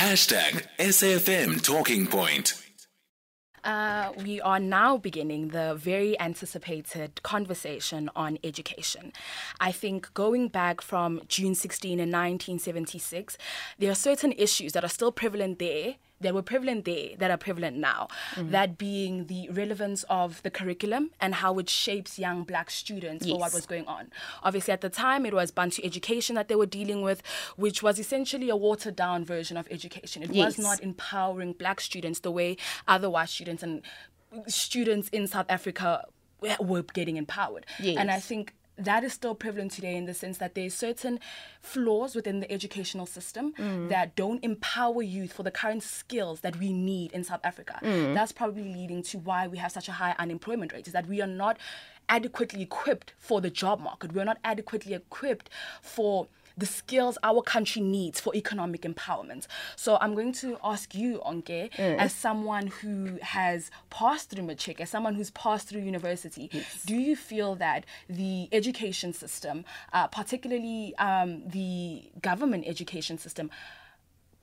Hashtag SAFM Talking Point. Uh, we are now beginning the very anticipated conversation on education. I think going back from June 16 in 1976, there are certain issues that are still prevalent there that were prevalent there that are prevalent now. Mm-hmm. That being the relevance of the curriculum and how it shapes young black students yes. for what was going on. Obviously, at the time, it was Bantu education that they were dealing with, which was essentially a watered down version of education. It yes. was not empowering black students the way other white students and students in South Africa were getting empowered. Yes. And I think that is still prevalent today in the sense that there's certain flaws within the educational system mm. that don't empower youth for the current skills that we need in South Africa. Mm. That's probably leading to why we have such a high unemployment rate is that we are not adequately equipped for the job market. We're not adequately equipped for the skills our country needs for economic empowerment. So I'm going to ask you, Onke, mm. as someone who has passed through matric, as someone who's passed through university, yes. do you feel that the education system, uh, particularly um, the government education system,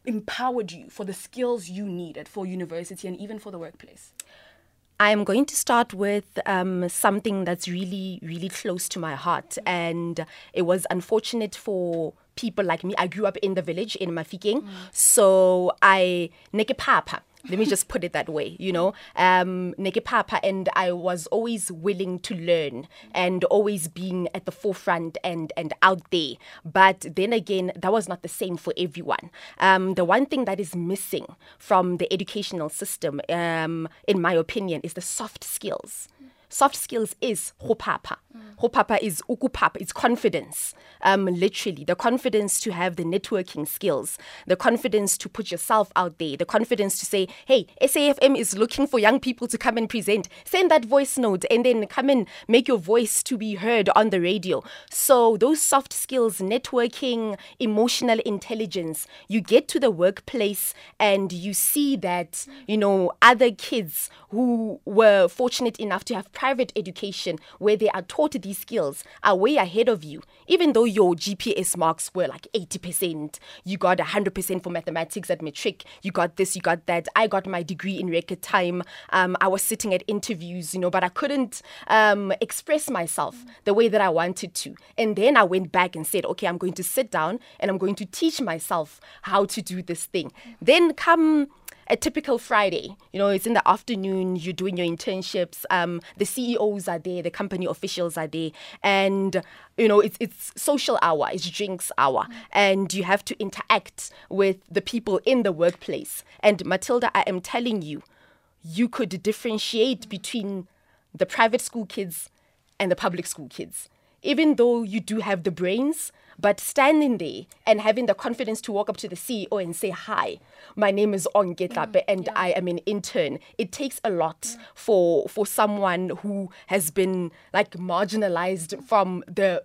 empowered you for the skills you needed for university and even for the workplace? I'm going to start with um, something that's really, really close to my heart. And it was unfortunate for people like me. I grew up in the village in Mafikeng. Mm. So I, Neke Papa, let me just put it that way, you know. Um, Papa, and I was always willing to learn and always being at the forefront and, and out there. But then again, that was not the same for everyone. Um, the one thing that is missing from the educational system, um, in my opinion, is the soft skills. Soft skills is hopapa. Mm. Hopapa is ukupapa. It's confidence. Um, literally, the confidence to have the networking skills, the confidence to put yourself out there, the confidence to say, "Hey, SAFM is looking for young people to come and present." Send that voice note and then come and make your voice to be heard on the radio. So those soft skills, networking, emotional intelligence, you get to the workplace and you see that you know other kids who were fortunate enough to have private education where they are taught these skills are way ahead of you. Even though your GPS marks were like 80%, you got 100% for mathematics at matric, you got this, you got that. I got my degree in record time. Um, I was sitting at interviews, you know, but I couldn't um, express myself the way that I wanted to. And then I went back and said, okay, I'm going to sit down and I'm going to teach myself how to do this thing. Then come a typical Friday. You know, it's in the afternoon, you're doing your internships, um, the CEOs are there, the company officials are there, and you know, it's it's social hour, it's drinks hour, and you have to interact with the people in the workplace. And Matilda, I am telling you, you could differentiate between the private school kids and the public school kids. Even though you do have the brains, but standing there and having the confidence to walk up to the CEO and say, Hi, my name is Onke mm, and yeah. I am an intern. It takes a lot yeah. for for someone who has been like marginalized from the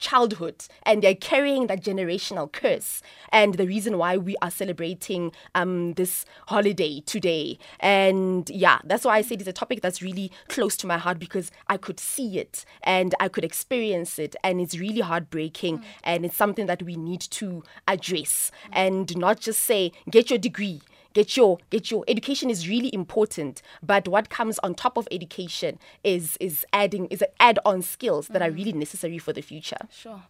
childhood and they're carrying that generational curse and the reason why we are celebrating um, this holiday today and yeah that's why i said it's a topic that's really close to my heart because i could see it and i could experience it and it's really heartbreaking mm. and it's something that we need to address mm. and not just say get your degree get your get your education is really important but what comes on top of education is is adding is add on skills that are really necessary for the future. Sure.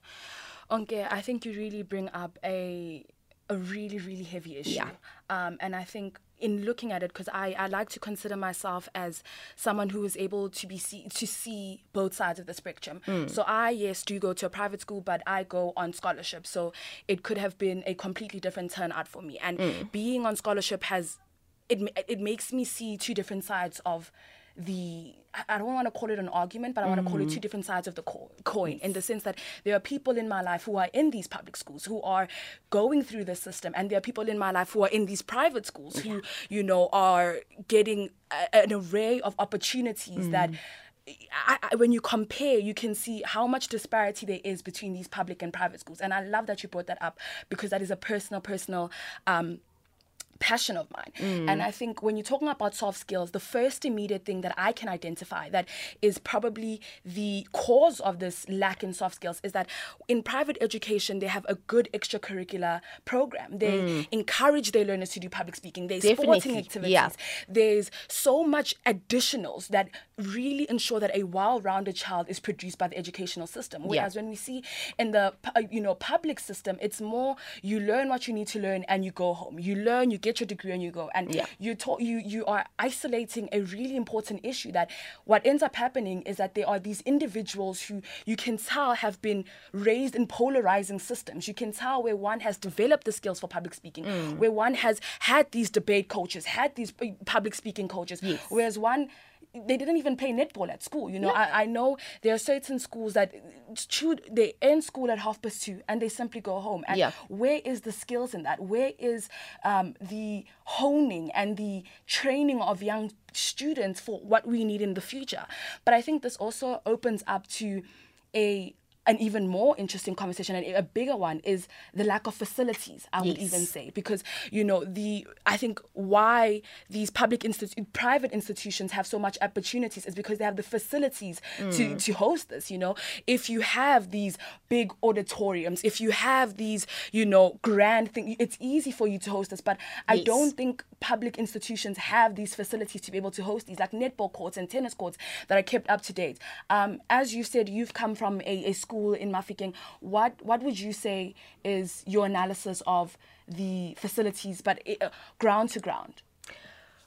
Onke, I think you really bring up a a really really heavy issue. Yeah. um, and I think in looking at it because I, I like to consider myself as someone who is able to be see, to see both sides of the spectrum. Mm. So I yes do go to a private school, but I go on scholarship. So it could have been a completely different turnout for me. And mm. being on scholarship has it it makes me see two different sides of the I don't want to call it an argument, but I want to call it mm-hmm. two different sides of the coin in the sense that there are people in my life who are in these public schools who are going through the system, and there are people in my life who are in these private schools who, you know, are getting a, an array of opportunities mm. that. I, I, when you compare, you can see how much disparity there is between these public and private schools, and I love that you brought that up because that is a personal, personal um, passion of mine. And I think when you're talking about soft skills, the first immediate thing that I can identify that is probably the cause of this lack in soft skills is that in private education, they have a good extracurricular program. They encourage their learners to do public speaking. There's sporting Definitely, activities. yeah. There's so much additionals that really ensure that a well-rounded child is produced by the educational system. Whereas when we see in the uh, you know public system, it's more you learn what you need to learn and you go home. You learn, you get your degree, and you go. And Yeah. you taught you you are isolating a really important issue that what ends up happening is that there are these individuals who you can tell have been raised in polarizing systems. You can tell where one has developed the skills for public speaking, Mm. where one has had these debate coaches, had these uh, public speaking coaches, Yes. whereas one they didn't even play netball at school. You know, I, I know there are certain schools that they end school at half past two and they simply go home. And Yeah. where is the skills in that? Where is um, the honing and the training of young students for what we need in the future? But I think this also opens up to a an even more interesting conversation and a bigger one is the lack of facilities i would Yes. even say because you know the i think why these public institu- private institutions have so much opportunities is because they have the facilities to to host this you know if you have these big auditoriums if you have these you know grand thing it's easy for you to host this but i Yes. don't think public institutions have these facilities to be able to host these like netball courts and tennis courts that are kept up to date um, as you said you've come from a, a school in Mafikeng what what would you say is your analysis of the facilities but uh, ground to ground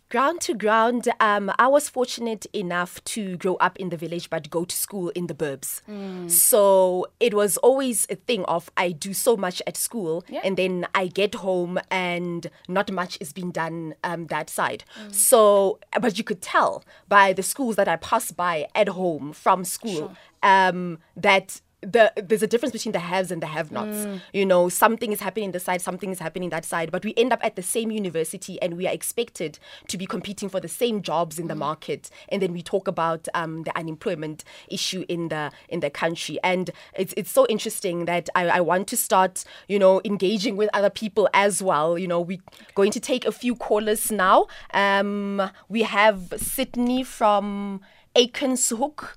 Ground to ground, um, I was fortunate enough to grow up in the village but go to school in the burbs. So it was always a thing of I do so much at school Yeah. and then I get home and not much is being done um, that side. So, but you could tell by the schools that I pass by at home from school um, that the there's a difference between the haves and the have-nots. You know, something is happening this side, something is happening that side, but we end up at the same university and we are expected to be competing for the same jobs in the market. And then we talk about um, the unemployment issue in the in the country. And it's it's so interesting that I, I want to start, you know, engaging with other people as well. You know, we're going to take a few callers now. Um, we have Sydney from Acornhoek.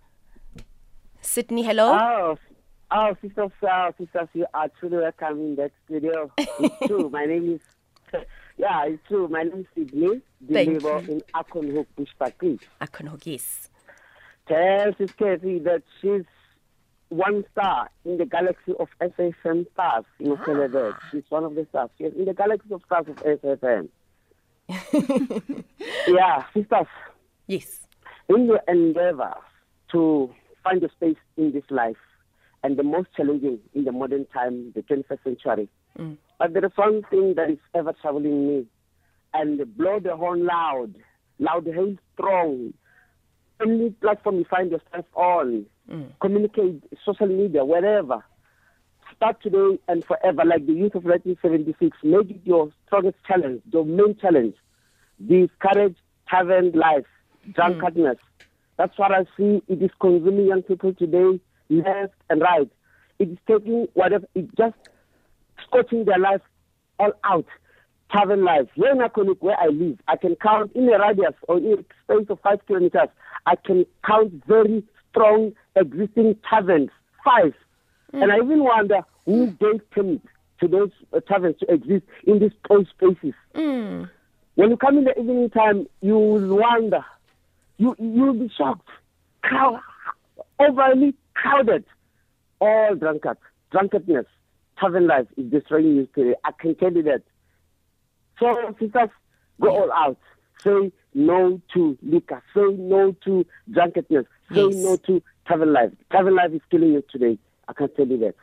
Sydney, hello. Oh, oh, sisters, uh, sisters, you are truly welcome in that studio. It's true. My name is, yeah, it's true. My name is Sydney, you. in Acornhoek, Bushbuck Acornhoek, yes. Tell Sis Kathy that she's one star in the galaxy of SFM stars in. Ah. She's one of the stars. She's in the galaxy of stars of SFM. yeah, sisters, Yes. in your endeavor to find a space in this life and the most challenging in the modern time, the 21st century. Mm. But there is one thing that is ever troubling me and blow the horn loud, loud, hey, strong. Any platform you find yourself on, mm. communicate, social media, wherever. Start today and forever, like the youth of 1976. Make it your strongest challenge, your main challenge. Discourage tavern life, mm. drunkardness. That's what I see. It is consuming young people today, left and right. It is taking whatever, it just scorching their life all out. Tavern life. Here in Acornhoek, where I live, I can count in a radius or in a space of five kilometers, I can count very strong existing taverns, five. And I even wonder who gave permit to those uh, taverns to exist in these closed spaces. When you come in the evening time, you will wonder. You you'll be shocked. Crowd, overly crowded. All drunkards. Drunkenness, tavern life is destroying you today. I can tell you that. So sisters, go all out. Say no to liquor. Say no to drunkenness. Say Yes. no to tavern life. Tavern life is killing you today. I can tell you that.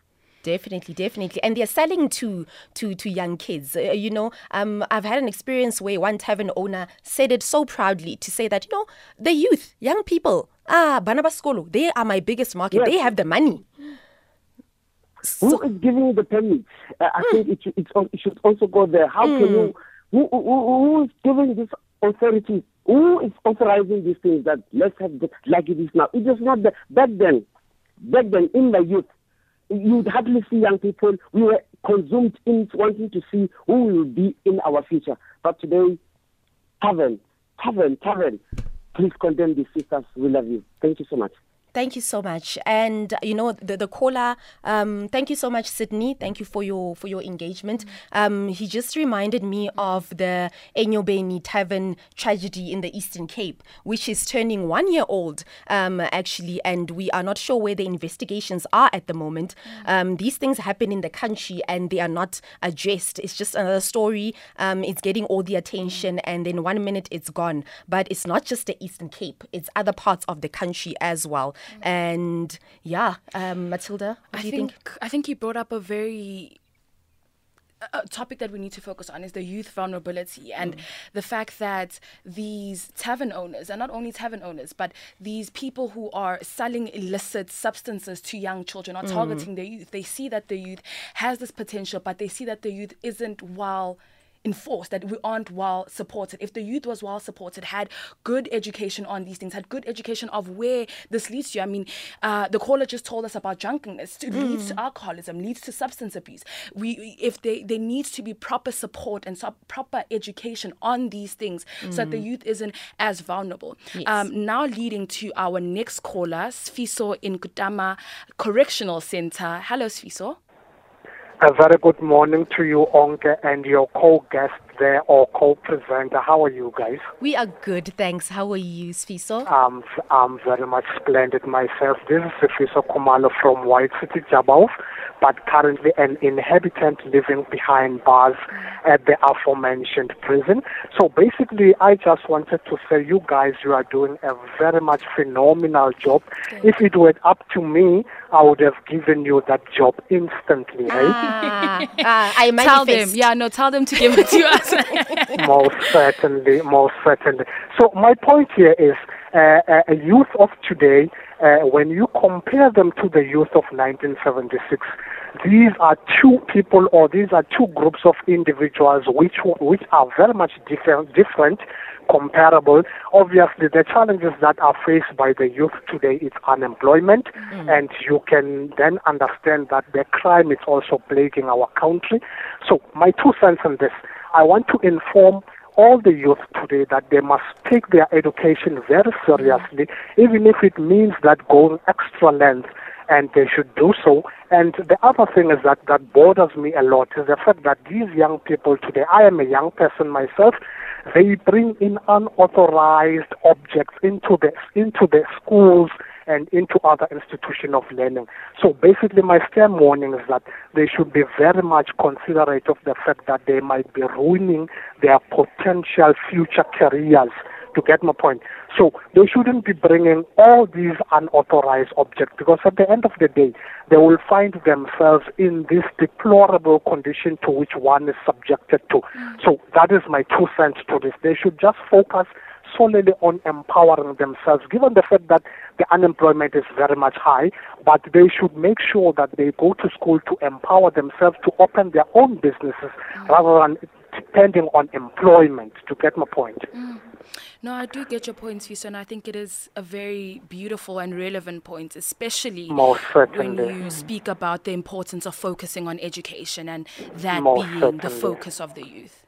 Definitely, definitely, and they're selling to to to young kids. Uh, you know, um, I've had an experience where one tavern owner said it so proudly to say that you know the youth, young people, ah, Banabaskolo, they are my biggest market. Yes. They have the money. Who is giving you the permit? Uh, I think it, should- it should also go there. How can you? Who, who, who is giving this authority? Who is authorizing these things that let's have the, like it is now? It is not the, back then. Back then, in my youth, you'd hardly see young people. We were consumed in wanting to see who will be in our future. But today, Tavern, Tavern, Tavern, please condemn these sisters. We love you. Thank you so much. Thank you so much. And you know the the caller. Um, thank you so much, Sydney. Thank you for your for your engagement. Um, he just reminded me of the Enyobeni Tavern tragedy in the Eastern Cape, which is turning one year old um, actually, and we are not sure where the investigations are at the moment. Um, these things happen in the country and they are not addressed. It's just another story. Um, it's getting all the attention, and then one minute it's gone. But it's not just the Eastern Cape; it's other parts of the country as well. And yeah, um, Matilda, I do you think, think? I think you brought up a very a topic that we need to focus on is the youth vulnerability and the fact that these tavern owners and not only tavern owners but these people who are selling illicit substances to young children are targeting the youth. They see that the youth has this potential but they see that the youth isn't well enforced that we aren't well supported. If the youth was well supported had good education on these things had good education of where this leads to i mean uh, the caller just told us about drunkenness. It leads to alcoholism leads to substance abuse. We if they there needs to be proper support and sub, proper education on these things so that the youth isn't as vulnerable. Yes. um, now leading to our next caller sfiso in kutama correctional center. Hello sfiso A very good morning to you, Onke, and your co-guest there or co-presenter. How are you guys? We are good, thanks. How are you, Sfiso? Um, I'm very much splendid myself. This is Sifiso Kumalo from White City, Jabavu, but currently an inhabitant living behind bars at the aforementioned prison. So basically, I just wanted to say you guys, you are doing a very much phenomenal job. If it were up to me, I would have given you that job instantly, right? Ah, ah, I tell them yeah no tell them to give it to us most certainly, most certainly. So my point here is uh, uh, a youth of today, uh, when you compare them to the youth of 1976, these are two people or these are two groups of individuals which which are very much different, different comparable. Obviously, the challenges that are faced by the youth today is unemployment, and you can then understand that the crime is also plaguing our country. So, my two cents on this I want to inform all the youth today that they must take their education very seriously, even if it means that going extra length, and they should do so. And the other thing is that that bothers me a lot is the fact that these young people today, I am a young person myself, they bring in unauthorized objects into the into the schools and into other institutions of learning. So basically, my stern warning is that they should be very much considerate of the fact that they might be ruining their potential future careers. To get my point. So they shouldn't be bringing all these unauthorized objects because at the end of the day, they will find themselves in this deplorable condition to which one is subjected to. Mm. So that is my two cents to this. They should just focus solely on empowering themselves, given the fact that the unemployment is very much high, but they should make sure that they go to school to empower themselves to open their own businesses mm. rather than depending on employment, to get my point. Mm. No, I do get your point, Fiso, and I think it is a very beautiful and relevant point, especially when you speak about the importance of focusing on education and that being the focus of the youth.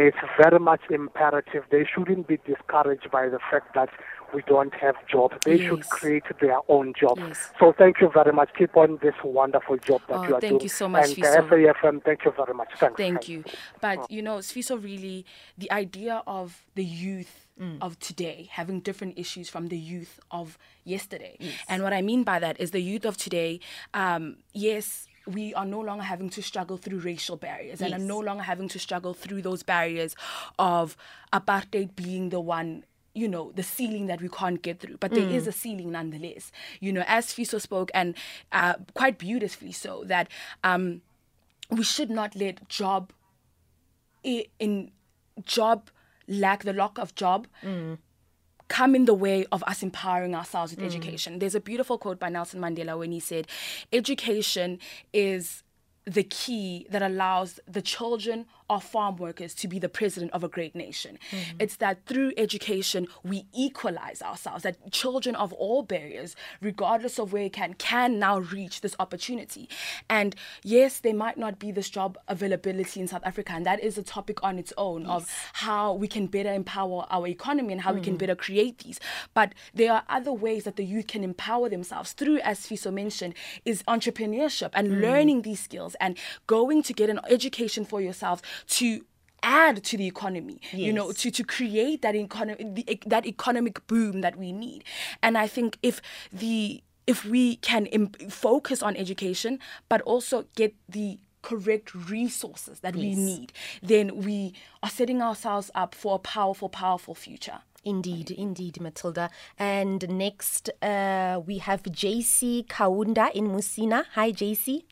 It's very much imperative. They shouldn't be discouraged by the fact that we don't have jobs. They should create their own jobs. Yes. So thank you very much. Keep on this wonderful job that Oh, you are thank doing. Thank you so much, and Fiso. uh, SAFM, thank you very much. Thanks. Thank Thanks. you. But you know, Sfiso really the idea of the youth Mm. of today having different issues from the youth of yesterday. And what I mean by that is the youth of today, um, yes, we are no longer having to struggle through racial barriers and are Yes. no longer having to struggle through those barriers of apartheid being the one you know the ceiling that we can't get through. But there is a ceiling nonetheless. You know as fiso spoke and uh, quite beautifully so that um, we should not let job in job lack the lack of job come in the way of us empowering ourselves with mm. education. There's a beautiful quote by nelson mandela when he said education is the key that allows the children of farm workers to be the president of a great nation. Mm-hmm. It's that through education we equalize ourselves, that children of all barriers, regardless of where you can, can now reach this opportunity. And yes, there might not be this job availability in South Africa, and that is a topic on its own yes. of how we can better empower our economy and how mm. we can mm. better create these. But there are other ways that the youth can empower themselves through, as Fiso mentioned, is entrepreneurship and mm. learning these skills and going to get an education for yourself to add to the economy yes. you know to to create that economy that economic boom that we need and i think if the if we can Im- focus on education but also get the correct resources that yes. we need then we are setting ourselves up for a powerful powerful future Indeed, indeed, Matilda. And next, uh, we have JC Kaunda in Musina. Hi, JC.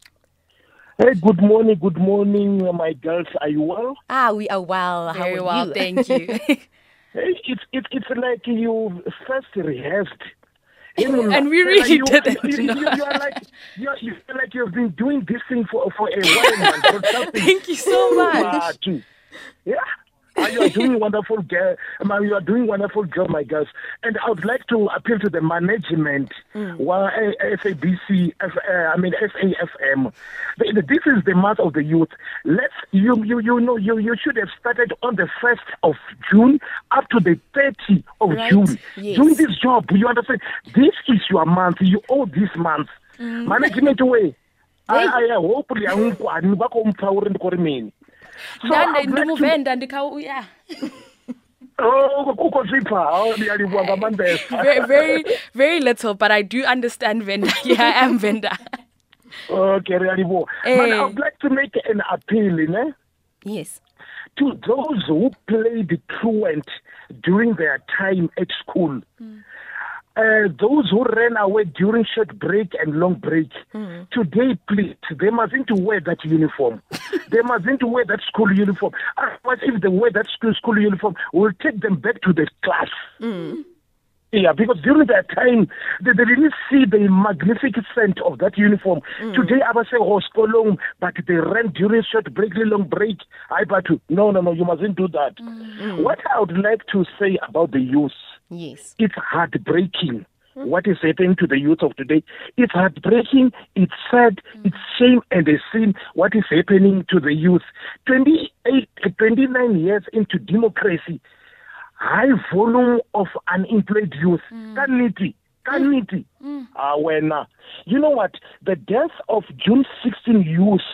Hey, good morning, good morning, my girls. Are you well? Ah, we are well. Very How are well, you? thank you. hey, it's it, it's like you first rehearsed. You know, and we really you, did it. You, you, you, are like you are, you feel like you've been doing this thing for for a while. Thank you so much. Yeah, you are doing wonderful, girl. You are doing wonderful job, my girls. And I would like to appeal to the management, mm. well, SABC, F, uh, I mean SAFM. This is the month of the youth. Let's you you you know you you should have started on the first of June up to the 30th of right. June. Yes. Doing this job, you understand? This is your month. You owe this month. Mm. Management way. I, I hopefully angkwani bakomphawuri ndikori mina ndande ndimuvenda ndikauya Oh, very, very, very little, but I do understand Venda. Yeah, I am Venda. Okay, really well. Hey. But I would like to make an appeal, know? Yes. To those who played truant during their time at school. Mm uh, those who ran away during short break and long break, mm. today, please, they mustn't wear that uniform. they mustn't wear that school uniform. Otherwise, if they wear that school, school uniform, we'll take them back to the class. Mm. Yeah, because during that time, they, they didn't see the magnificence of that uniform. Mm. Today, I was saying, oh, long, but they ran during short break, long break. I but no, no, no, you mustn't do that. Mm. What I would like to say about the youth, yes, it's heartbreaking. Mm. What is happening to the youth of today? It's heartbreaking, it's sad, mm. it's shame and a sin what is happening to the youth. 28, 29 years into democracy, high volume of unemployed youth ka nnete ka nnete a wena you know what the death of june 16 youth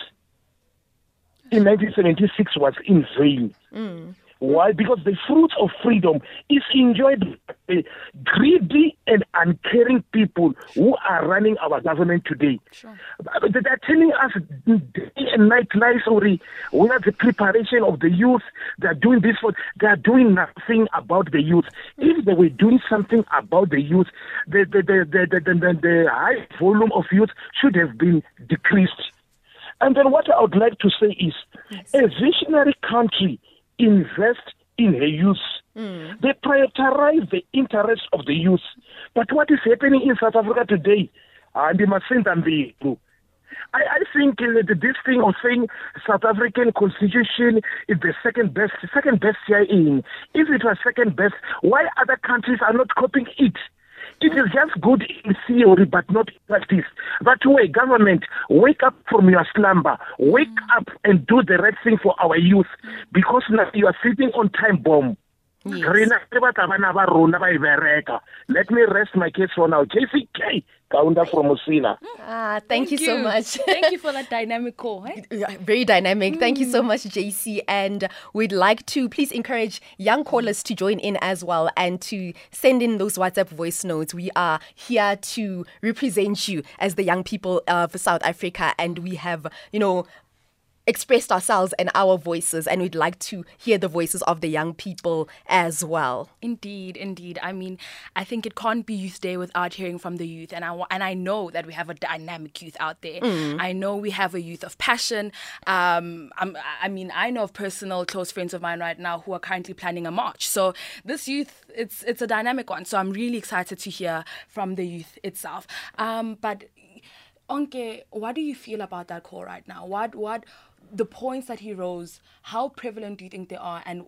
in 1976 was in vain mm. Why? Because the fruits of freedom is enjoyed by greedy and uncaring people who are running our government today. Sure. They're telling us day and night lies already. We are the preparation of the youth. They're doing this for. They're doing nothing about the youth. If they were doing something about the youth, the the the the, the, the, the high volume of youth should have been decreased. And then what I would like to say is, yes. a visionary country invest in her youth. Mm. They prioritize the interests of the youth. But what is happening in South Africa today? And they must send them the I, I think uh, this thing of saying South African constitution is the second best, second best CIA. In. If it was second best, why other countries are not copying it? It is just good in theory, but not in practice. That way, government, wake up from your slumber. Wake up and do the right thing for our youth. Because now you are sitting on time bomb. Yes. Let me rest my case for now. JCK, Kaunda from Musina. Ah, thank, thank you, you, so much. thank you for that dynamic call. Eh? Very dynamic. Mm. Thank you so mm. much, JC. And we'd like to please encourage young callers to join in as well and to send in those WhatsApp voice notes. We are here to represent you as the young people of South Africa, and we have, you know, expressed ourselves and our voices, and we'd like to hear the voices of the young people as well. Indeed, indeed. I mean, I think it can't be Youth Day without hearing from the youth, and I and I know that we have a dynamic youth out there. Mm. I know we have a youth of passion. Um, i mean, I know of personal close friends of mine right now who are currently planning a march. So this youth, it's it's a dynamic one. So I'm really excited to hear from the youth itself. Um, but Onke, what do you feel about that call right now? What what the points that he rose, how prevalent do you think they are, and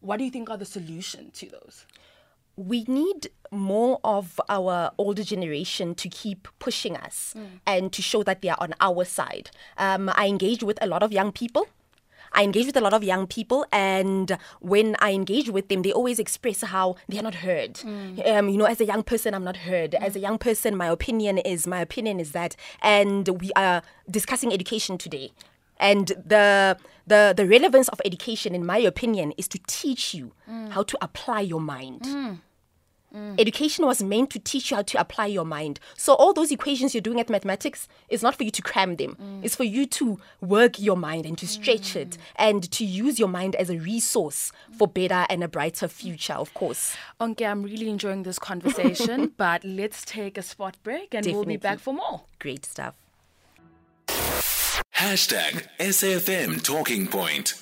what do you think are the solution to those? we need more of our older generation to keep pushing us and to show that they are on our side. Um, I engage with a lot of young people. I engage with a lot of young people, and when I engage with them, they always express how they are not heard. Um, you know, as a young person, I'm not heard. As a young person, my opinion is my opinion is that, and we are discussing education today. And the the the relevance of education, in my opinion, is to teach you mm. how to apply your mind. Mm. Mm. Education was meant to teach you how to apply your mind. So all those equations you're doing at mathematics is not for you to cram them. It's for you to work your mind and to stretch it and to use your mind as a resource for better and a brighter future, of course. Onke, I'm really enjoying this conversation, but let's take a spot break and we'll be back for more. Great stuff. Hashtag SAFM Talking Point.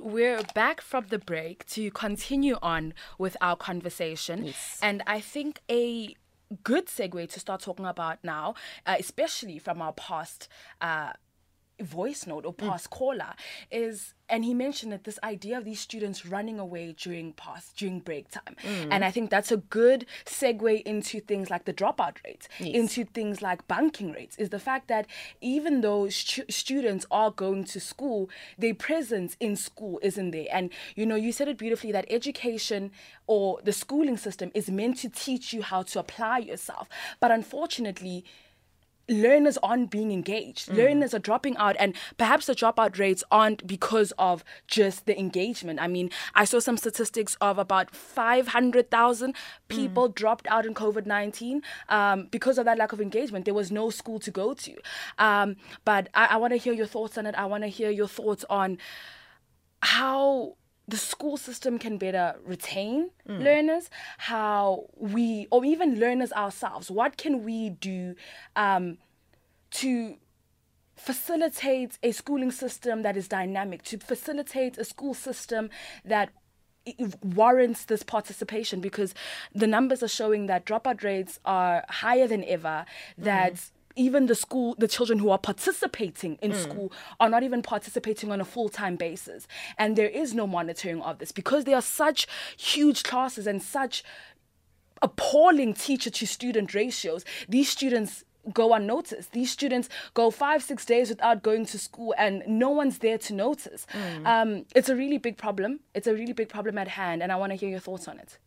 We're back from the break to continue on with our conversation. Yes. And I think a good segue to start talking about now, uh, especially from our past uh, voice note or mm. past caller, is and he mentioned that this idea of these students running away during past during break time. Mm. And i think that's a good segue into things like the dropout rates into things like banking rates is the fact that even though stu- students are going to school their presence in school isn't there. And you know you said it beautifully that education or the schooling system is meant to teach you how to apply yourself. But unfortunately learners aren't being engaged. Learners are dropping out, and perhaps the dropout rates aren't because of just the engagement. I mean, I saw some statistics of about 500,000 people dropped out in COVID 19 um, because of that lack of engagement. There was no school to go to. Um, but I, I want to hear your thoughts on it. I want to hear your thoughts on how the school system can better retain learners, how we, or even learners ourselves, what can we do um, to facilitate a schooling system that is dynamic, to facilitate a school system that warrants this participation? Because the numbers are showing that dropout rates are higher than ever that even the school the children who are participating in school are not even participating on a full-time basis. And there is no monitoring of this because there are such huge classes and such appalling teacher to student ratios. These students go unnoticed. These students go five six days without going to school and no one's there to notice. Um, it's a really big problem. It's a really big problem at hand and i want to hear your thoughts on it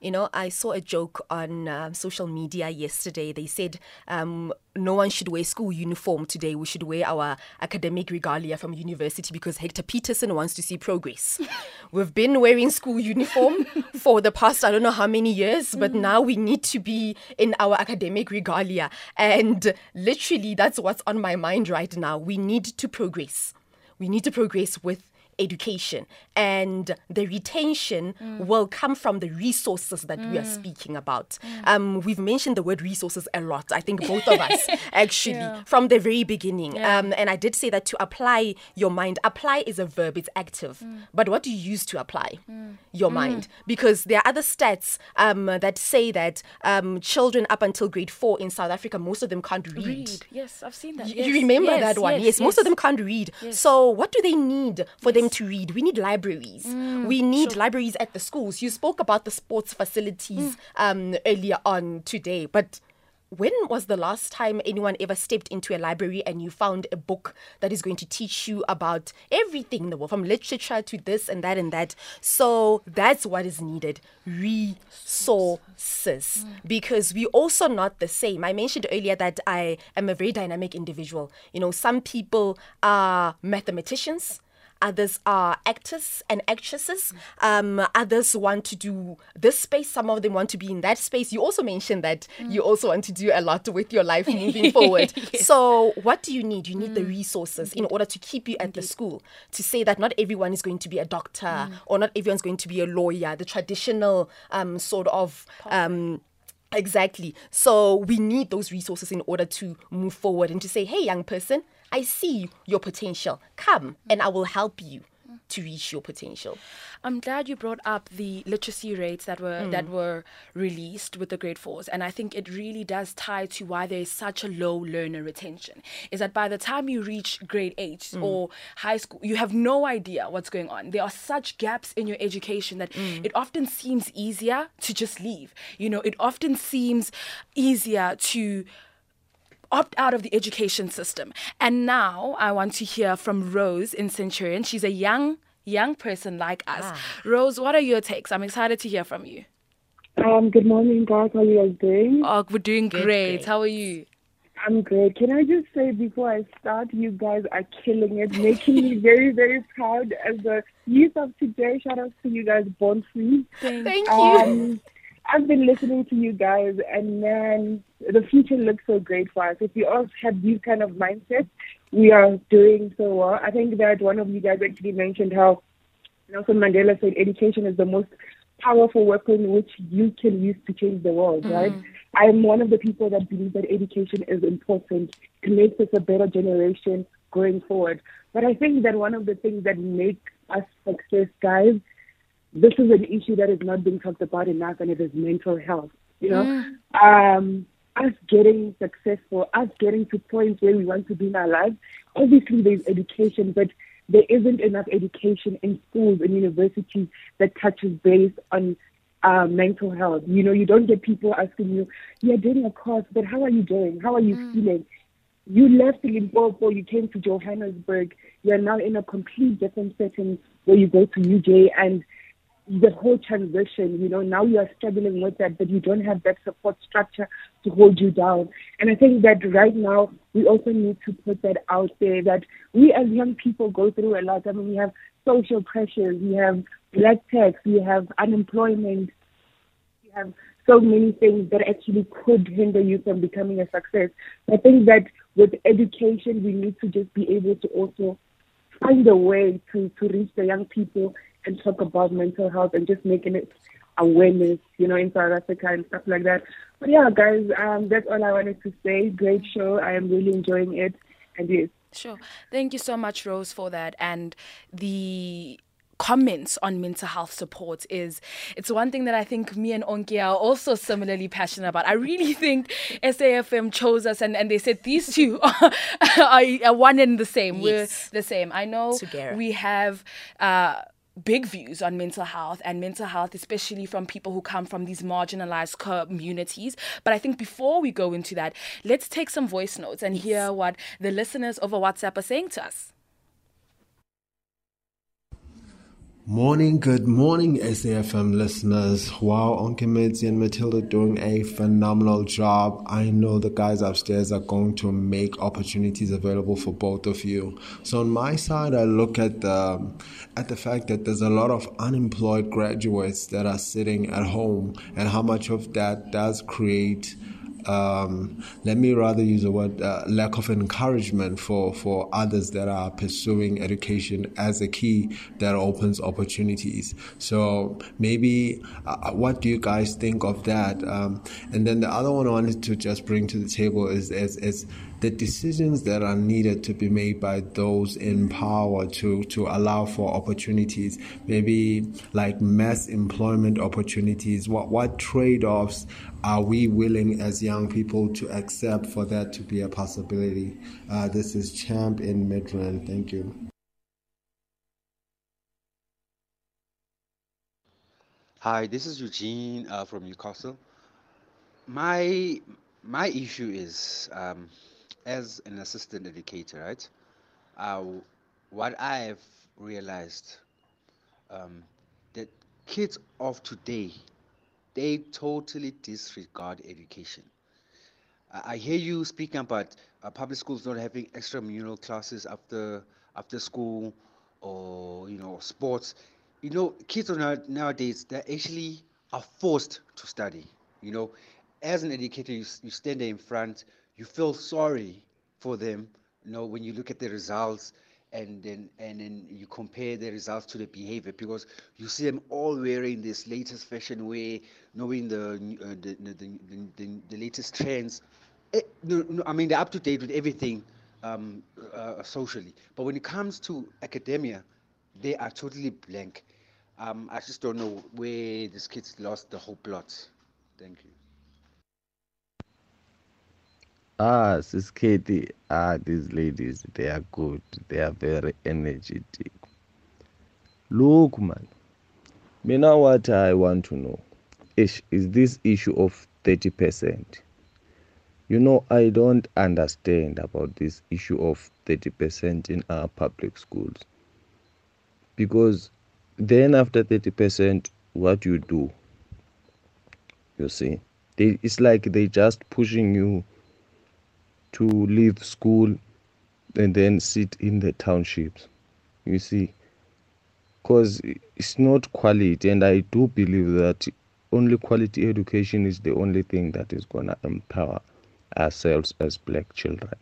You know, I saw a joke on uh, social media yesterday. They said um, no one should wear school uniform today. We should wear our academic regalia from university because Hector Pieterson wants to see progress. We've been wearing school uniform for the past I don't know how many years, but now we need to be in our academic regalia. And literally, that's what's on my mind right now. We need to progress. We need to progress with education and the retention will come from the resources that we are speaking about. Um, we've mentioned the word resources a lot. I think both of us actually from the very beginning. Um, and I did say that to apply your mind, apply is a verb, it's active. But what do you use to apply your mind? Because there are other stats um, that say that um, children up until grade four in South Africa, most of them can't read. read yes i've seen that Y- yes. You remember yes, that one? yes, Yes, most of them can't read. So, what do they need for them to read? We need libraries. Mm, we need libraries at the schools. You spoke about the sports facilities Mm. um, earlier on today, but when was the last time anyone ever stepped into a library and you found a book that is going to teach you about everything in the world, from literature to this and that and that? So that's what is needed resources. Because we're also not the same. I mentioned earlier that I am a very dynamic individual. You know, some people are mathematicians. Others are actors and actresses. Um, others want to do this space. Some of them want to be in that space. You also mentioned that you also want to do a lot with your life moving forward. So, what do you need? You need the resources in order to keep you at the school. To say that not everyone is going to be a doctor or not everyone's going to be a lawyer, the traditional um, sort of. Um, Exactly. So we need those resources in order to move forward and to say, hey, young person, I see your potential. Come and I will help you. to reach your potential. I'm glad you brought up the literacy rates that were Mm. that were released with the grade fours, and I think it really does tie to why there is such a low learner retention. Is that by the time you reach grade eight Mm. or high school, you have no idea what's going on. There are such gaps in your education that Mm. it often seems easier to just leave. You know, it often seems easier to opt out of the education system. And now I want to hear from Rose in Centurion. She's a young young person like us. Ah. Rose, what are your takes? I'm excited to hear from you. Um, good morning, guys. How are you guys doing? Oh, we're doing great. great. How are you? I'm great. Can I just say before I start, you guys are killing it, making me very, very proud as the youth of today. Shout out to you guys, Born Free. Thank you. I've been listening to you guys, and man, the future looks so great for us. If we all have these kind of mindsets, we are doing so well. I think that one of you guys actually mentioned how Nelson Mandela said education is the most powerful weapon which you can use to change the world, mm-hmm. right? I'm one of the people that believe that education is important. It makes us a better generation going forward. But I think that one of the things that make us success, guys, this is an issue that is not being talked about enough, and it is mental health. You know, um, us getting successful, us getting to points where we want to be in our lives. Obviously, there's education, but there isn't enough education in schools and universities that touches base on uh, mental health. You know, you don't get people asking you, "You're doing a course, but how are you doing? How are you feeling?" You left Limpopo, you came to Johannesburg. You're now in a complete different setting where you go to UJ and the whole transition, you know, now you are struggling with that, but you don't have that support structure to hold you down. And I think that right now we also need to put that out there that we as young people go through a lot. I mean, we have social pressures, we have black tax, we have unemployment, we have so many things that actually could hinder you from becoming a success. I think that with education, we need to just be able to also find a way to, to reach the young people and talk about mental health and just making it awareness, you know, in South Africa and stuff like that. But yeah, guys, um, that's all I wanted to say. Great show. I am really enjoying it. And yes, Sure. Thank you so much, Rose, for that. And the comments on mental health support is it's one thing that I think me and Onke are also similarly passionate about. I really think SAFM chose us and, and they said these two are, are, are one and the same. Yes. We're the same. I know Together. we have uh big views on mental health and mental health especially from people who come from these marginalized communities. But i think before we go into that let's take some voice notes and hear what the listeners over whatsapp are saying to us Morning, good morning, SAFM listeners. Wow, Uncle Mitzi and Matilda doing a phenomenal job. I know the guys upstairs are going to make opportunities available for both of you. So on my side, I look at the at the fact that there's a lot of unemployed graduates that are sitting at home, and how much of that does create um, let me rather use the word uh, lack of encouragement for, for others that are pursuing education as a key that opens opportunities. So maybe uh, what do you guys think of that? Um, and then the other one I wanted to just bring to the table is, is, is the decisions that are needed to be made by those in power to, to allow for opportunities, maybe like mass employment opportunities. What, what trade offs are we willing as young people to accept for that to be a possibility? Uh, this is Champ in Midland. Thank you. Hi, this is Eugene uh, from Newcastle. My my issue is um, as an assistant educator, right? Uh, what I have realized um, that kids of today they totally disregard education. I hear you speaking about uh, public schools not having extramural classes after after school, or you know sports. You know, kids are now, nowadays they actually are forced to study. You know, as an educator, you, you stand there in front, you feel sorry for them. You know, when you look at the results and then and then you compare the results to the behavior because you see them all wearing this latest fashion wear, knowing the uh, the, the, the, the, latest trends. Eh, no, no, I mean they're up to date with everything um, uh, socially, but when it comes to academia, they are totally blank. Um, I just don't know where these kids lost the whole plot. Thank you. Ah, Sis Katie, ah, these ladies, they are good. They are very energetic. Look, man. Me now what I want to know is, is this issue of 30%. You know, I don't understand about this issue of 30% in our public schools. Because then after 30%, what you do, you see, they, it's like they just pushing you to leave school and then sit in the townships. You see, because it's not quality, and I do believe that only quality education is the only thing that is gonna empower ourselves as black children.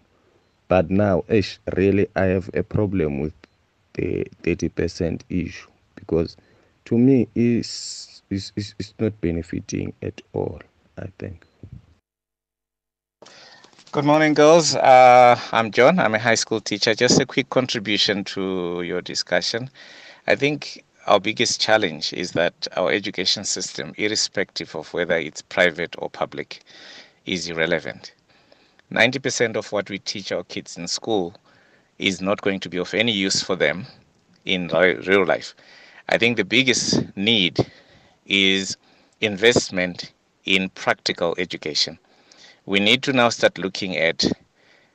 But now, ish, really, I have a problem with the 30% issue because to me, it's, it's it's not benefiting at all, I think. Good morning, girls. Uh, I'm John. I'm a high school teacher. Just a quick contribution to your discussion. I think our biggest challenge is that our education system, irrespective of whether it's private or public, is irrelevant. 90% of what we teach our kids in school is not going to be of any use for them in real life. I think the biggest need is investment in practical education. We need to now start looking at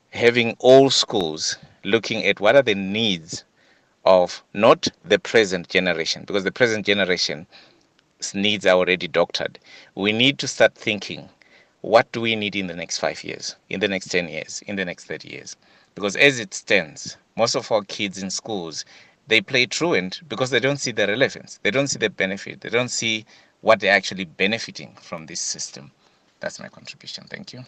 having all schools looking at what are the needs of not the present generation, because the present generation's needs are already doctored. We need to start thinking what do we need in the next five years, in the next 10 years, in the next 30 years? Because as it stands, most of our kids in schools, they play truant because they don't see the relevance, they don't see the benefit, they don't see what they're actually benefiting from this system. That's my contribution. Thank you.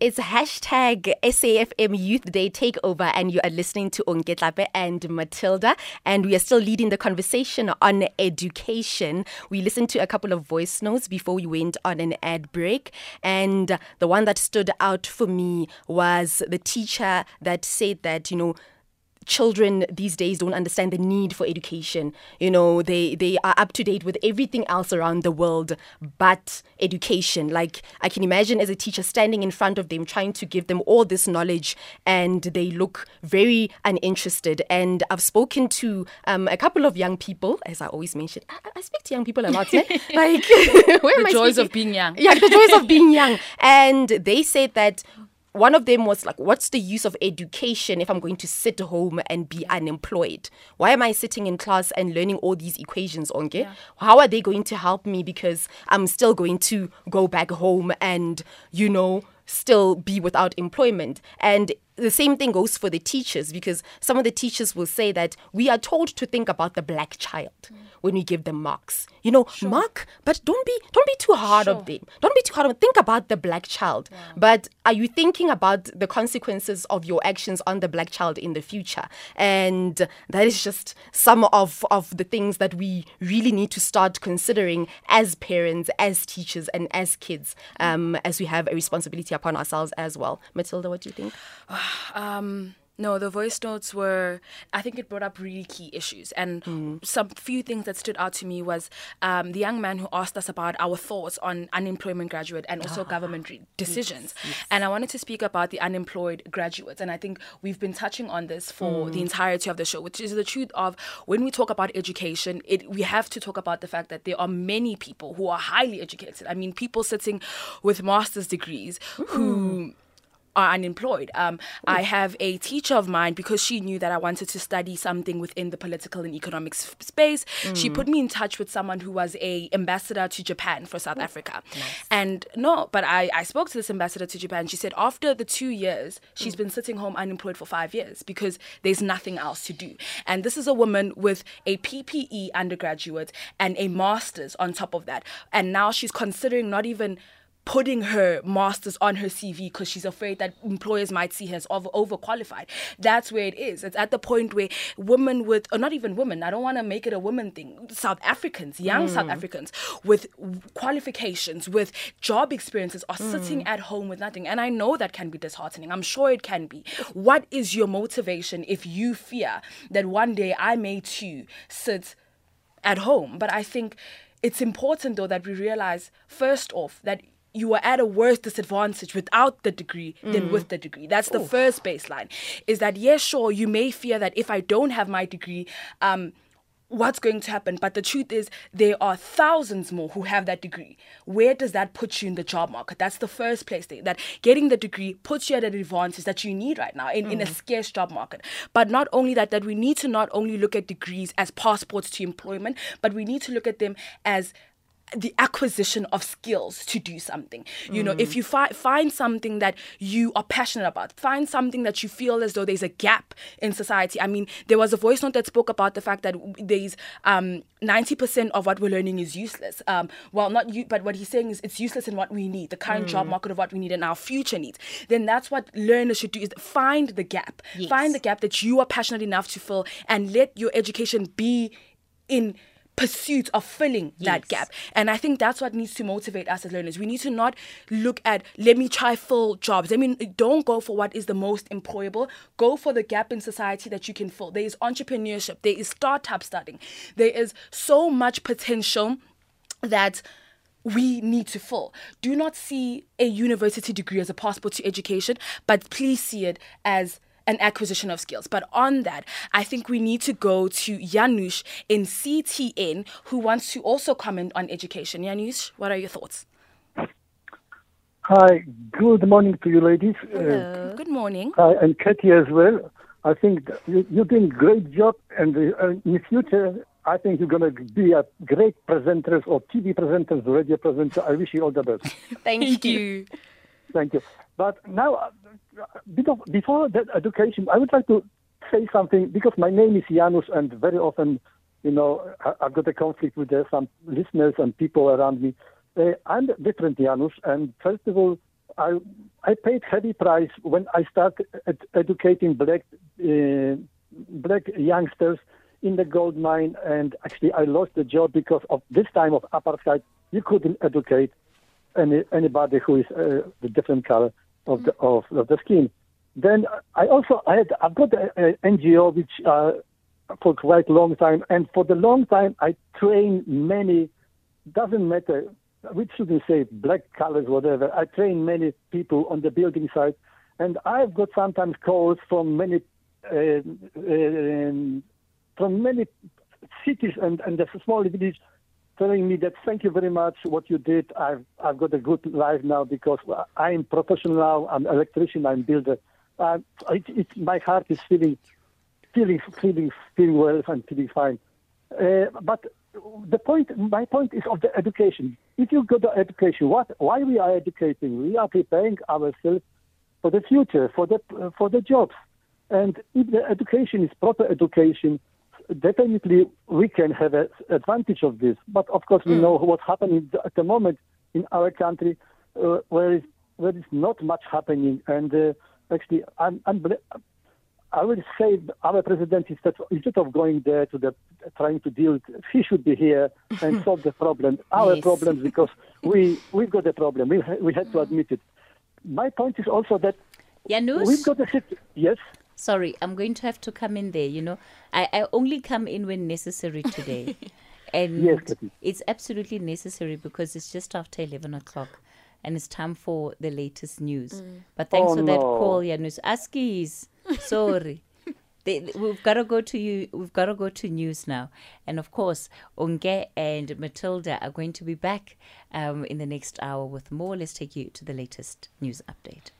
It's hashtag SAFM Youth Day Takeover, and you are listening to Onke Tlape and Matilda, and we are still leading the conversation on education. We listened to a couple of voice notes before we went on an ad break, and the one that stood out for me was the teacher that said that, you know, children these days don't understand the need for education. You know they they are up to date with everything else around the world but education. Like i can imagine as a teacher standing in front of them trying to give them all this knowledge and they look very uninterested. And i've spoken to um, a couple of young people as i always mention. I, I speak to young people a lot eh? like where am The I joys of being young. yeah the joys of being young. And they said that one of them was like, What's the use of education if I'm going to sit home and be unemployed? Why am I sitting in class and learning all these equations, Onke? How are they going to help me because I'm still going to go back home and, you know, still be without employment? And the same thing goes for the teachers because some of the teachers will say that we are told to think about the black child when we give them marks. You know, mark, but don't be don't be too hard on them. Don't be too hard on think about the black child. But are you thinking about the consequences of your actions on the black child in the future? And that is just some of of the things that we really need to start considering as parents, as teachers, and as kids, um, as we have a responsibility upon ourselves as well. Matilda, what do you think? Um, no, the voice notes were. I think it brought up really key issues, and some few things that stood out to me was um, the young man who asked us about our thoughts on unemployment graduate and also government re- decisions. And I wanted to speak about the unemployed graduates, and I think we've been touching on this for the entirety of the show, which is the truth of when we talk about education, it we have to talk about the fact that there are many people who are highly educated. I mean, people sitting with master's degrees who are unemployed. Um, I oh. have a teacher of mine because she knew that I wanted to study something within the political and economic space. She mm. put me in touch with someone who was a ambassador to Japan for South Africa. And no, but I, I spoke to this ambassador to Japan. She said after the two years, she's mm. been sitting home unemployed for five years because there's nothing else to do. And this is a woman with a PPE undergraduate and a master's on top of that. And now she's considering not even putting her masters on her CV because she's afraid that employers might see her as over overqualified. That's where it is. It's at the point where women with, or not even women, I don't want to make it a women thing. South Africans, young South mm. Africans with qualifications, with job experiences are sitting mm. at home with nothing. And I know that can be disheartening. I'm sure it can be. What is your motivation if you fear that one day I may too sit at home. But I think it's important though that we realize first off that you are at a worse disadvantage without the degree than with the degree. That's the first baseline. Is that yes, sure, you may fear that if I don't have my degree, um, what's going to happen? But the truth is there are thousands more who have that degree. Where does that put you in the job market? That's the first place thing. That getting the degree puts you at an advantage that you need right now in, in a scarce job market. But not only that, that we need to not only look at degrees as passports to employment, but we need to look at them as the acquisition of skills to do something. You know, if you fi- find something that you are passionate about, find something that you feel as though there's a gap in society. I mean, there was a voice note that spoke about the fact that there's um, 90% of what we're learning is useless. Um, well, not you, but what he's saying is it's useless in what we need, the current job market of what we need and our future needs. Then that's what learners should do is find the gap. Find the gap that you are passionate enough to fill and let your education be in pursuit of filling that gap. And I think that's what needs to motivate us as learners. We need to not look at let me try fill jobs. I mean, don't go for what is the most employable. Go for the gap in society that you can fill. There is entrepreneurship. There is startup starting. There is so much potential that we need to fill. Do not see a university degree as a passport to education, but please see it as an acquisition of skills. But on that, I think we need to go to Janusz in CTN who wants to also comment on education. Janusz, what are your thoughts? Hi, good morning to you, ladies. Uh, Good morning. hi, and Katie as well. I think you, you're doing a great job, and uh, in the future, I think you're going to be a great presenters or TV presenters, radio presenter. I wish you all the best. Thank you. Thank you. But now, uh, before that education, I would like to say something because my name is Janusz, and very often, you know, I, I've got a conflict with uh, some listeners and people around me. Uh, I'm different, Janusz, and first of all, I I paid heavy price when I started ed- educating black uh, black youngsters in the gold mine, and actually I lost the job because of this time of apartheid. You couldn't educate any anybody who is uh, the different color of the of, of the skin. Then I also I had I've got an NGO which uh, for quite a long time, and for the long time I train many. Doesn't matter which shouldn't say black colors, whatever. I train many people on the building site, and I've got sometimes calls from many uh, um, from many cities and and the small village telling me that thank you very much what you did. I've I've got a good life now because I'm professional now. I'm electrician. I'm builder. Uh, it, it, my heart is feeling feeling feeling feeling well and feeling fine. Uh, but the point, my point is of the education. If you go to education, what why we are educating? We are preparing ourselves for the future, for the for the jobs. And if the education is proper education, definitely we can have an advantage of this. But of course, we know what's happening at the moment in our country, uh, where is where is not much happening. And uh, actually, I'm, I'm I would say our president instead instead of going there to the trying to deal, he should be here and solve the problem, our Yes. problems, because we we've got a problem. We ha- we had to admit it. My point is also that Janusz? we've got a sit- yes. Sorry, I'm going to have to come in there. You know, I, I only come in when necessary today. and Yes, it's absolutely necessary because it's just after 11 o'clock and it's time for the latest news. Mm. But thanks Oh, for that call, Janus. Askies, sorry. They, they- we've got to go to you. We've got to go to news now, and of course, Onke and Matilda are going to be back um, in the next hour with more. Let's take you to the latest news update.